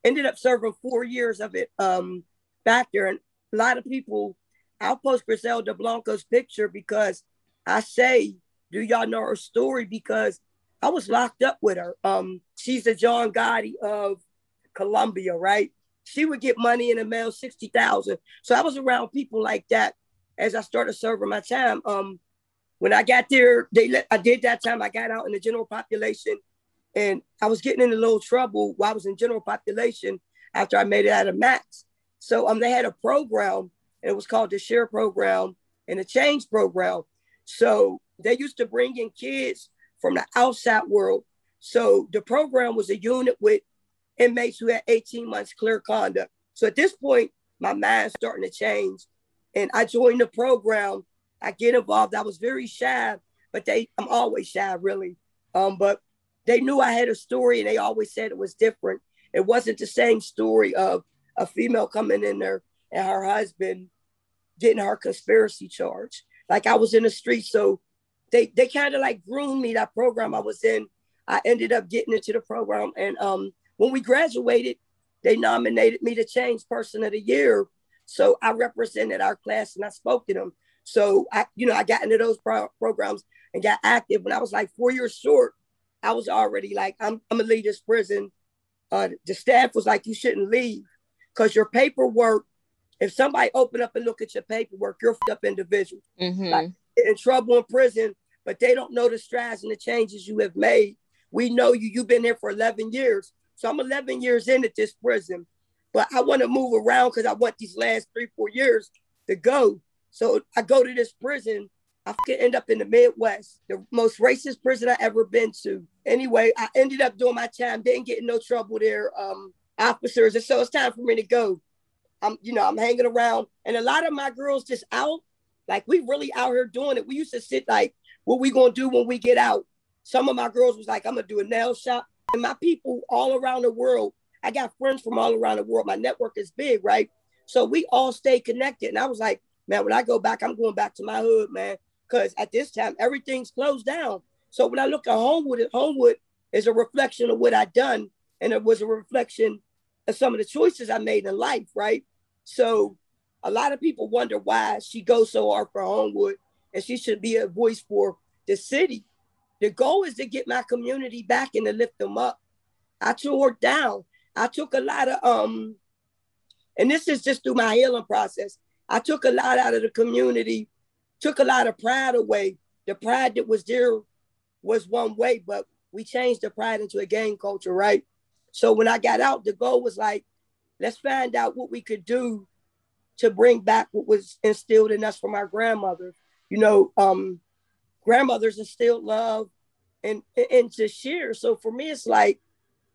Ended up serving four years of it um, back there. And a lot of people, I'll post Griselda Blanco's picture because I say, do y'all know her story? Because I was locked up with her. Um, she's the John Gotti of Colombia, right? She would get money in the mail, 60,000. So I was around people like that as I started serving my time. Um, when I got there, they let I did that time. I got out in the general population, and I was getting in a little trouble while I was in general population after I made it out of max. So um, they had a program, and it was called the Share Program and the Change Program. So they used to bring in kids from the outside world. So the program was a unit with inmates who had 18 months clear conduct. So at this point, my mind's starting to change. And I joined the program. I get involved. I was very shy, but they I'm always shy, really. Um, but they knew I had a story and they always said it was different. It wasn't the same story of a female coming in there and her husband getting her conspiracy charge. Like I was in the street. So they they kind of like groomed me that program I was in. I ended up getting into the program and um when we graduated, they nominated me to Change Person of the Year. So I represented our class and I spoke to them. So I, you know, I got into those pro- programs and got active. When I was like four years short, I was already like, I'm, I'm gonna leave this prison. Uh, the staff was like, you shouldn't leave because your paperwork. If somebody open up and look at your paperwork, you're up individual. Mm-hmm. Like, in trouble in prison, but they don't know the strides and the changes you have made. We know you. You've been there for 11 years. So I'm 11 years in at this prison, but I want to move around because I want these last three, four years to go. So I go to this prison. I end up in the Midwest, the most racist prison I ever been to. Anyway, I ended up doing my time, didn't get in no trouble there, um, officers. And so it's time for me to go. I'm, you know, I'm hanging around, and a lot of my girls just out. Like we really out here doing it. We used to sit like, what we gonna do when we get out? Some of my girls was like, I'm gonna do a nail shop. And my people all around the world, I got friends from all around the world. My network is big, right? So we all stay connected. And I was like, man, when I go back, I'm going back to my hood, man. Because at this time, everything's closed down. So when I look at Homewood, Homewood is a reflection of what I done. And it was a reflection of some of the choices I made in life, right? So a lot of people wonder why she goes so hard for Homewood and she should be a voice for the city. The goal is to get my community back and to lift them up. I tore down. I took a lot of um, and this is just through my healing process. I took a lot out of the community, took a lot of pride away. The pride that was there was one way, but we changed the pride into a gang culture, right? So when I got out, the goal was like, let's find out what we could do to bring back what was instilled in us from our grandmother. You know, um, grandmothers instilled love and and to share. So for me, it's like,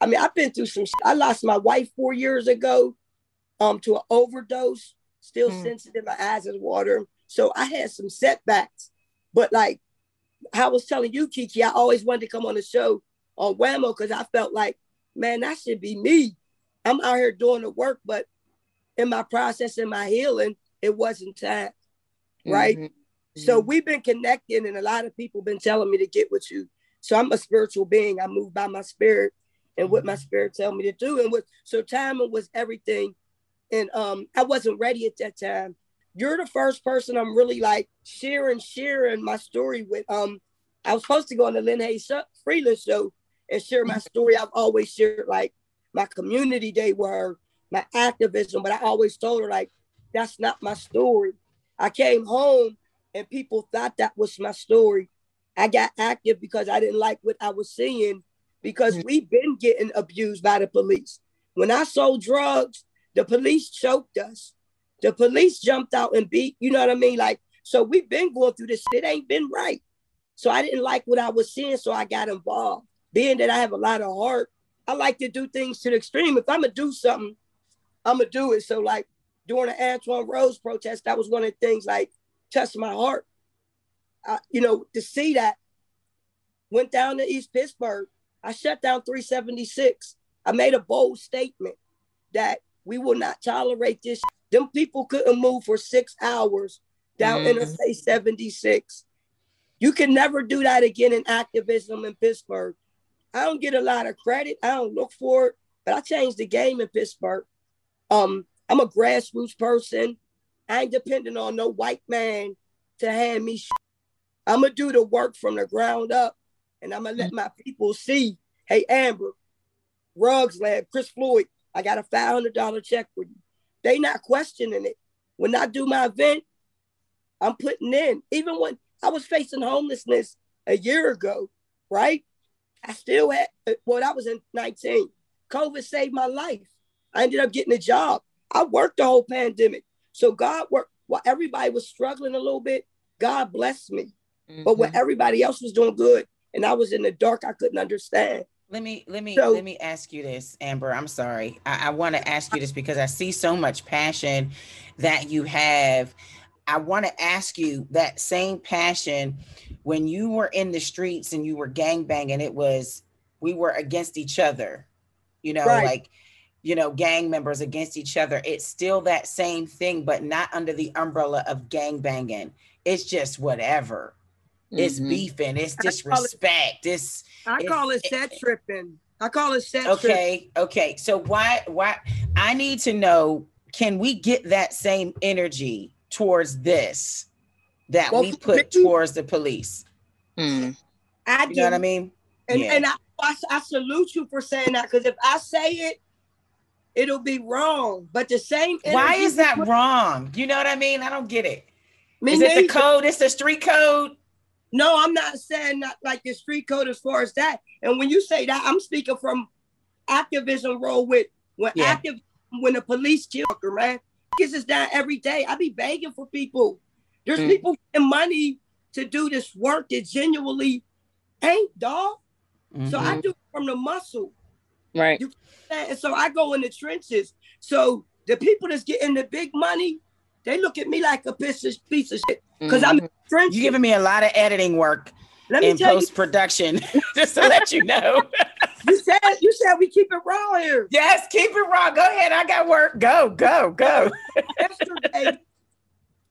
I mean, I've been through some. I lost my wife four years ago, um, to an overdose. Still mm. sensitive, my eyes is water. So I had some setbacks, but like I was telling you, Kiki, I always wanted to come on the show on Whammo because I felt like, man, that should be me. I'm out here doing the work, but in my process, in my healing, it wasn't time, right? Mm-hmm. So mm-hmm. we've been connecting, and a lot of people been telling me to get with you. So I'm a spiritual being. I move by my spirit and what my mm-hmm. spirit tell me to do. And what so timing was everything. and um, I wasn't ready at that time. You're the first person I'm really like sharing, sharing my story with. Um, I was supposed to go on the Lynne Hayes Freeland show and share my story. I've always shared like my community day were my activism, but I always told her like that's not my story. I came home and people thought that was my story. I got active because I didn't like what I was seeing because mm-hmm. we've been getting abused by the police. When I sold drugs, the police choked us. The police jumped out and beat, you know what I mean? Like, so we've been going through this. It ain't been right. So I didn't like what I was seeing, so I got involved. Being that I have a lot of heart, I like to do things to the extreme. If I'm gonna do something, I'm gonna do it. So like during the Antwon Rose protest, that was one of the things like touched my heart. Uh, you know, to see that went down to East Pittsburgh. I shut down 376. I made a bold statement that we will not tolerate this. Them people couldn't move for six hours down mm-hmm. Interstate 76. You can never do that again in activism in Pittsburgh. I don't get a lot of credit. I don't look for it, but I changed the game in Pittsburgh. Um, I'm a grassroots person. I ain't depending on no white man to hand me. I'm gonna do the work from the ground up, and I'm gonna let my people see. Hey, Amber, Rugs Lab, Chris Floyd, I got a five hundred dollar check for you. They not questioning it. When I do my event, I'm putting in. Even when I was facing homelessness a year ago, right? I still had, well, that was in 19. COVID saved my life. I ended up getting a job. I worked the whole pandemic. So God worked while everybody was struggling a little bit. God blessed me. Mm-hmm. But when mm-hmm. everybody else was doing good and I was in the dark, I couldn't understand. Let me let me so, let me ask you this, Amber. I'm sorry. I, I want to ask you this because I see so much passion that you have I want to ask you that same passion when you were in the streets and you were gang banging, it was we were against each other, you know, right. like you know, gang members against each other. It's still that same thing, but not under the umbrella of gang banging. It's just whatever. Mm-hmm. It's beefing. It's disrespect. It's I call it set tripping. I call it set. Okay, okay. So why why I need to know? Can we get that same energy towards this that well, we put towards the police. Mm. I you know what I mean? And, yeah. and I, I, I salute you for saying that because if I say it, it'll be wrong. But the same. Why is that wrong? You know what I mean? I don't get it it. Is it the code? It's the street code. No, I'm not saying not like the street code as far as that. And when you say that, I'm speaking from activism role with when yeah. active when the police kill her, man is down every day. I be begging for people. There's mm. people getting money to do this work that genuinely ain't dog. Mm-hmm. So I mm-hmm. do from the muscle. Right. You, and so I go in the trenches. So the people that's getting the big money, they look at me like a piece of piece of shit. Because mm-hmm. I'm trenches. You're giving me a lot of editing work in post production, just to let you know. you said you said we keep it raw here. Yes, keep it raw. Go ahead. I got work. Go, go, go. yesterday,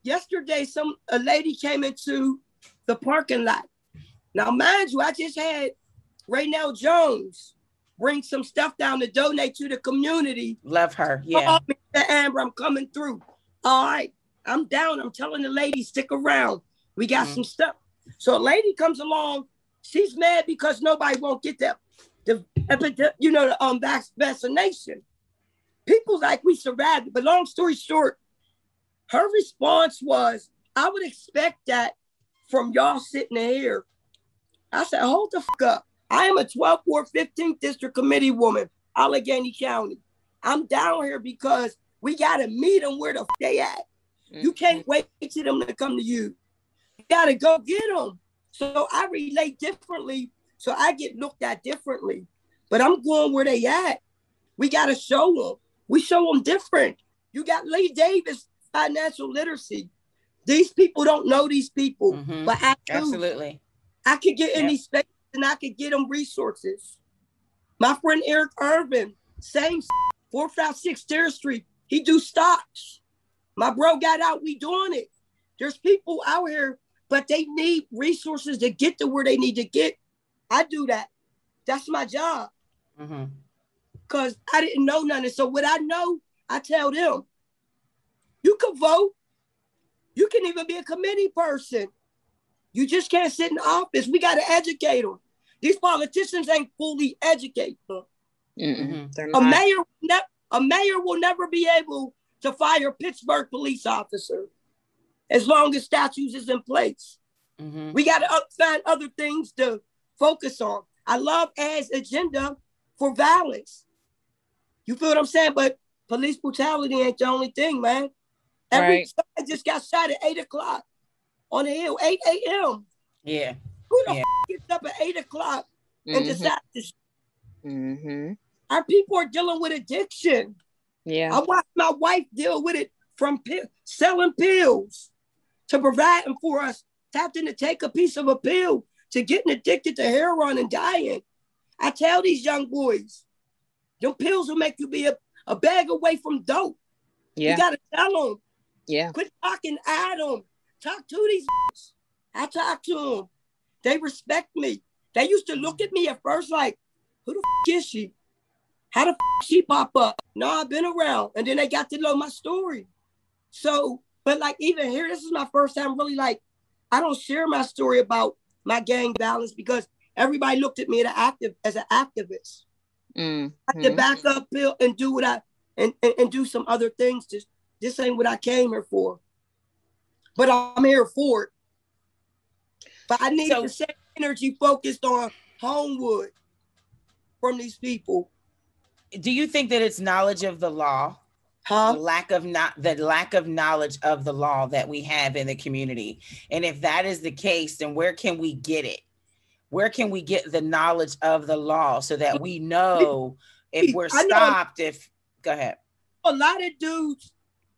yesterday, some a lady came into the parking lot. Now, mind you, I just had Raynell Jones bring some stuff down to donate to the community. Love her. Yeah. Me, Amber, I'm coming through. All right. I'm down. I'm telling the lady, stick around. We got mm-hmm. some stuff. So a lady comes along. She's mad because nobody won't get that the you know the um vaccination. People like we survived, but long story short, her response was, "I would expect that from y'all sitting here." I said, "Hold the fuck up! I am a 12th Ward 15th District Committee woman, Allegheny County. I'm down here because we gotta meet them where the f- they at. Mm-hmm. You can't wait for them to come to you. You gotta go get them." So I relate differently so I get looked at differently. But I'm going where they at. We got to show them. We show them different. You got Lee Davis financial literacy. These people don't know these people, mm-hmm. but I do. Absolutely. I could get in these spaces and I could get them resources. My friend Eric Irvin, same 456 Terrace Street. He do stocks. My bro got out. We doing it. There's people out here, but they need resources to get to where they need to get. I do that. That's my job. Mm-hmm. Cause I didn't know nothing. So what I know, I tell them. You can vote. You can even be a committee person. You just can't sit in office. We got to educate them. These politicians ain't fully educated. Mm-hmm. A mayor, ne- a mayor will never be able to fire Pittsburgh police officer as long as statutes is in place. Mhm. We got to find other things to focus on. I love as agenda for violence. You feel what I'm saying? But police brutality ain't the only thing, man. Every Right. I just got shot at eight o'clock on the hill, 8 a.m. Yeah. Who the Yeah. f- gets up at eight o'clock and decides to sh- Mm-hmm. Our people are dealing with addiction. Yeah. I watched my wife deal with it from pi- selling pills to providing for us, having to take a piece of a pill to getting addicted to heroin and dying. I tell these young boys, them pills will make you be a, a bag away from dope. Yeah. You gotta tell them, Yeah. quit talking at them. Talk to these. I talk to them. They respect me. They used to look at me at first like, who the f- is she? How the f- she pop up? No, I've been around. And then they got to know my story. So, but like even here, this is my first time really like, I don't share my story about my gang violence because everybody looked at me as an active as an activist. Mm. I back up Bill and do what I and, and, and do some other things. Just this ain't what I came here for. But I'm here for it. But I need So- the same energy focused on Homewood from these people. Do you think that it's knowledge of the law? the Huh? lack of not the lack of knowledge of the law that we have in the community and if that is the case then where can we get it where can we get the knowledge of the law so that we know if we're stopped if go ahead A lot of dudes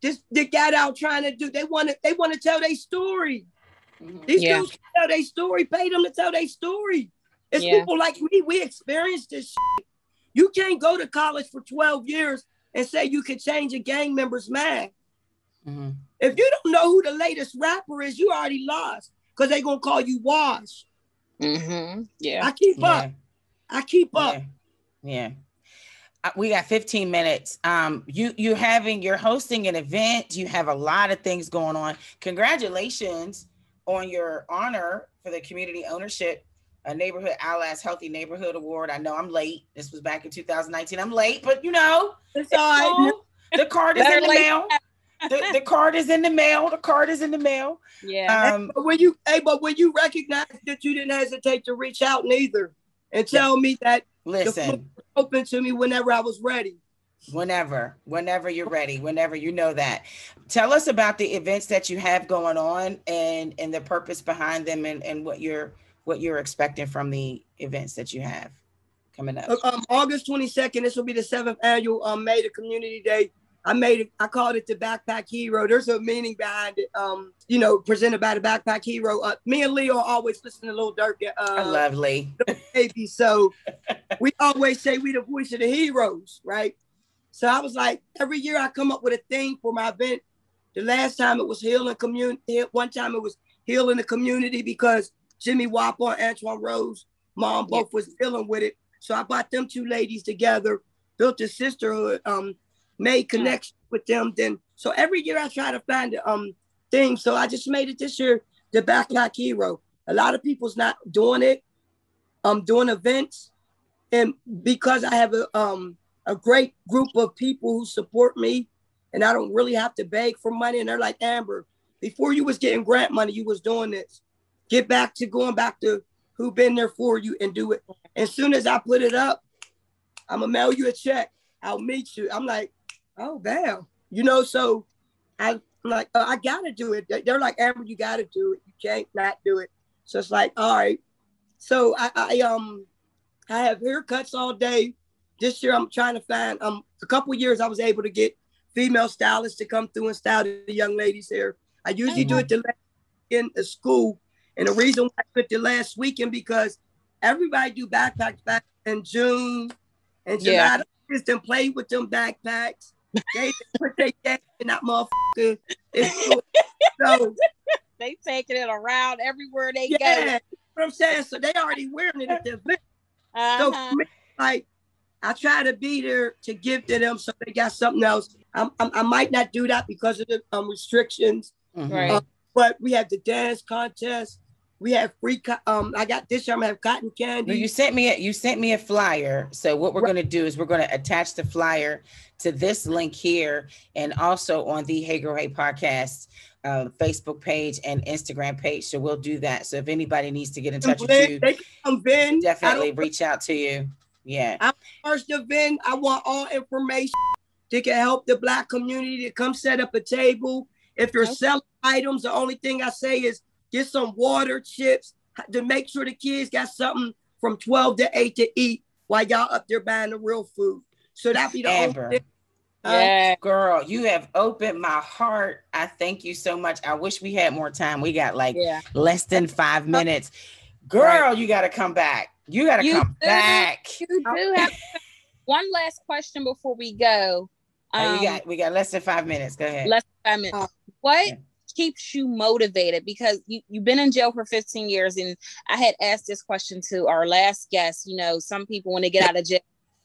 just they got out trying to do they want to they want to tell their story. These Yeah. dudes tell their story, pay them to tell their story. It's Yeah. people like me, we experienced this. Shit. You can't go to college for 12 years and say you can change a gang member's mind. Mhm. If you don't know who the latest rapper is, you already lost because they're gonna call you Wash. Mm-hmm. Yeah. I keep yeah up. I keep up. yeah yeah Uh, we got 15 minutes um you you having you're hosting an event you have a lot of things going on congratulations on your honor for the community ownership a neighborhood allies healthy neighborhood award. I know i'm late. This was back in 2019 i'm late but you know It's it's all right. cool. the card is in the mail. the, the card is in the mail. The card is in the mail. Yeah. um But when you hey, but when you recognize that you didn't hesitate to reach out neither and tell me that listen. open to me whenever I was ready. whenever. Whenever you're ready. Whenever you know that tell us about the events that you have going on and and the purpose behind them and and what you're what you're expecting from the events that you have coming up Um, August 22nd, this will be the seventh annual um, Made a Community Day. I made it, I called it the Backpack Hero. There's a meaning behind it. Um, you know, presented by the Backpack Hero. Uh, me and Leo always listen to Lil Durk. I Uh, love Lee. baby. So we always say we the voice of the heroes, right? So I was like, every year I come up with a theme for my event. The last time it was healing community. One time it was healing the community because Jimmy Wapper and Antwon Rose, mom both was dealing with it. So I brought them two ladies together, built a sisterhood, um, made connection with them. Then so every year I try to find a um thing. So I just made it this year the backpack hero. A lot of people's not doing it. I'm doing events, and because I have a um a great group of people who support me, and I don't really have to beg for money. And they're like, Amber, before you was getting grant money, you was doing this. Get back to going back to who been there for you and do it. As soon as I put it up, I'm gonna mail you a check. I'll meet you. I'm like, oh damn, you know. So I, I'm like, uh, I gotta do it. They- They're like, Amber, you gotta do it. You can't not do it. So it's like, all right. So I, I um I have haircuts all day. This year I'm trying to find um a couple years I was able to get female stylists to come through and style the young ladies' hair. I usually do it the last in the school. And the reason why I put the last weekend because everybody do backpacks back in June and July. Yeah. Just them play with them backpacks. They put their gas in that motherfucker. So They taking it around everywhere they yeah, what I'm saying. So they already wearing it at the event. So Uh-huh. for me, like I try to be there to give to them so they got something else. I'm, I'm, i might not do that because of the um, restrictions. Mm-hmm. Right. Uh, but we have the dance contest. We have free. Um, I got this year. I'm gonna have cotton candy. Well, you sent me a, you sent me a flyer. So what we're right. gonna do is we're gonna attach the flyer to this link here, and also on the Hey Girl Hey podcast uh, Facebook page and Instagram page. So we'll do that. So if anybody needs to get in touch with you, definitely reach out to you. Yeah. I'm first of event. I want all information that can help the black community to come set up a table. If you're okay. selling items, the only thing I say is get some water, chips to make sure the kids got something from 12 to 8 to eat while y'all up there buying the real food. So that be the Amber. only thing. Uh, yeah, girl, you have opened my heart. I thank you so much. I wish we had more time. We got like yeah. less than five minutes. Girl, right. you got to come back. You got to come do, back. You do have one last question before we go. Um, we got we got less than five minutes. Go ahead. Less than five minutes. Uh, what yeah. keeps you motivated? Because you you've been in jail for 15 years, and I had asked this question to our last guest. You know, some people when they get out of jail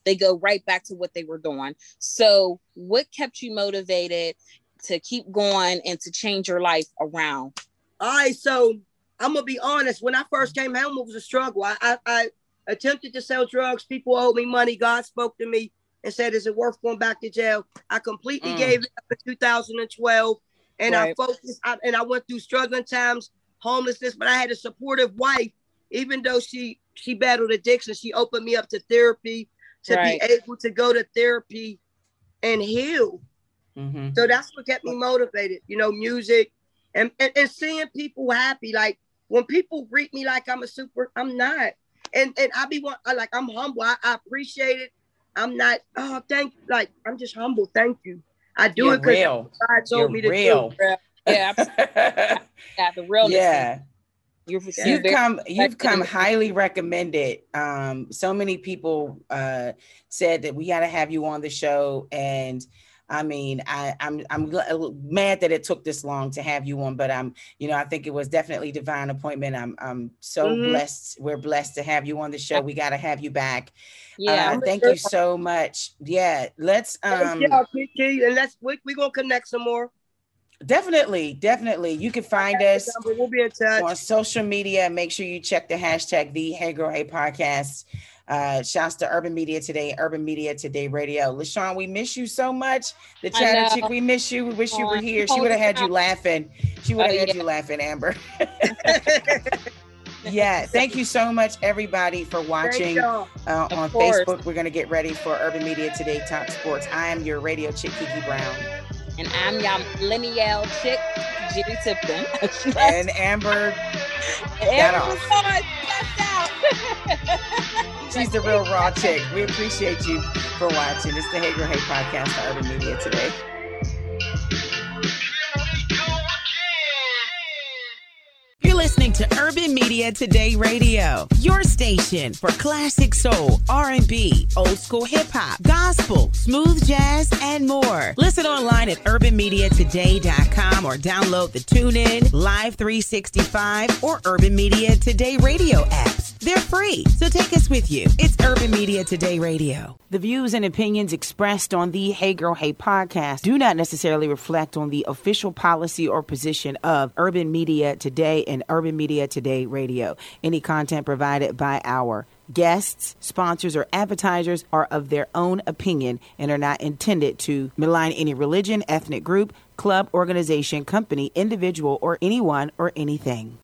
they go right back to what they were doing. So, what kept you motivated to keep going and to change your life around? All right, so I'm gonna be honest. When I first came home, it was a struggle. I, I, I attempted to sell drugs. People owed me money. God spoke to me and said, "Is it worth going back to jail?" I completely mm. gave it up in 2012, and right. I focused. I, and I went through struggling times, homelessness, but I had a supportive wife. Even though she she battled addiction, she opened me up to therapy to right. be able to go to therapy and heal. Mm-hmm. So that's what kept me motivated, you know, music and, and, and seeing people happy. Like when people greet me like I'm a super, I'm not. And and I be one like I'm humble. I, I appreciate it. I'm not, oh thank like I'm just humble. Thank you. I do You're it because God told You're me to real. do it. Yeah, yeah, the realness. Yeah. You've, you've come you've come highly recommended. Um, so many people uh, said that we got to have you on the show, and I mean, I, I'm I'm mad that it took this long to have you on, but I'm you know I think it was definitely divine appointment. I'm I'm so mm-hmm. blessed. We're blessed to have you on the show. We got to have you back. Yeah, uh, thank you so much. Yeah, let's um. Yeah, and let's we we gonna connect some more. Definitely, definitely. You can find us we'll be in touch. on social media. Make sure you check the hashtag the Hey Girl Hey podcast. Uh, shouts to Urban Media Today, Urban Media Today Radio. LaShawn, we miss you so much. The chatter chick, we miss you. We wish you were here. She would have had you laughing. She would have oh, had yeah. you laughing, Amber. yeah, thank you so much, everybody, for watching uh, on course. Facebook. We're going to get ready for Urban Media Today Top Sports. I am your radio chick, Kiki Brown. And I'm your millennial chick, Jerry Tipton. and Amber got off. She's the real raw chick. We appreciate you for watching. It's the Hey Girl Hey podcast on Urban Media today. Listening to Urban Media Today Radio, your station for classic soul, R&B, old school hip hop, gospel, smooth jazz, and more. Listen online at urbanmediatoday.com or download the TuneIn, Live 365, or Urban Media Today Radio apps. They're free, so take us with you. It's Urban Media Today Radio. The views and opinions expressed on the Hey Girl Hey podcast do not necessarily reflect on the official policy or position of Urban Media Today and Urban Media Today Radio. Any content provided by our guests, sponsors, or advertisers are of their own opinion and are not intended to malign any religion, ethnic group, club, organization, company, individual, or anyone or anything.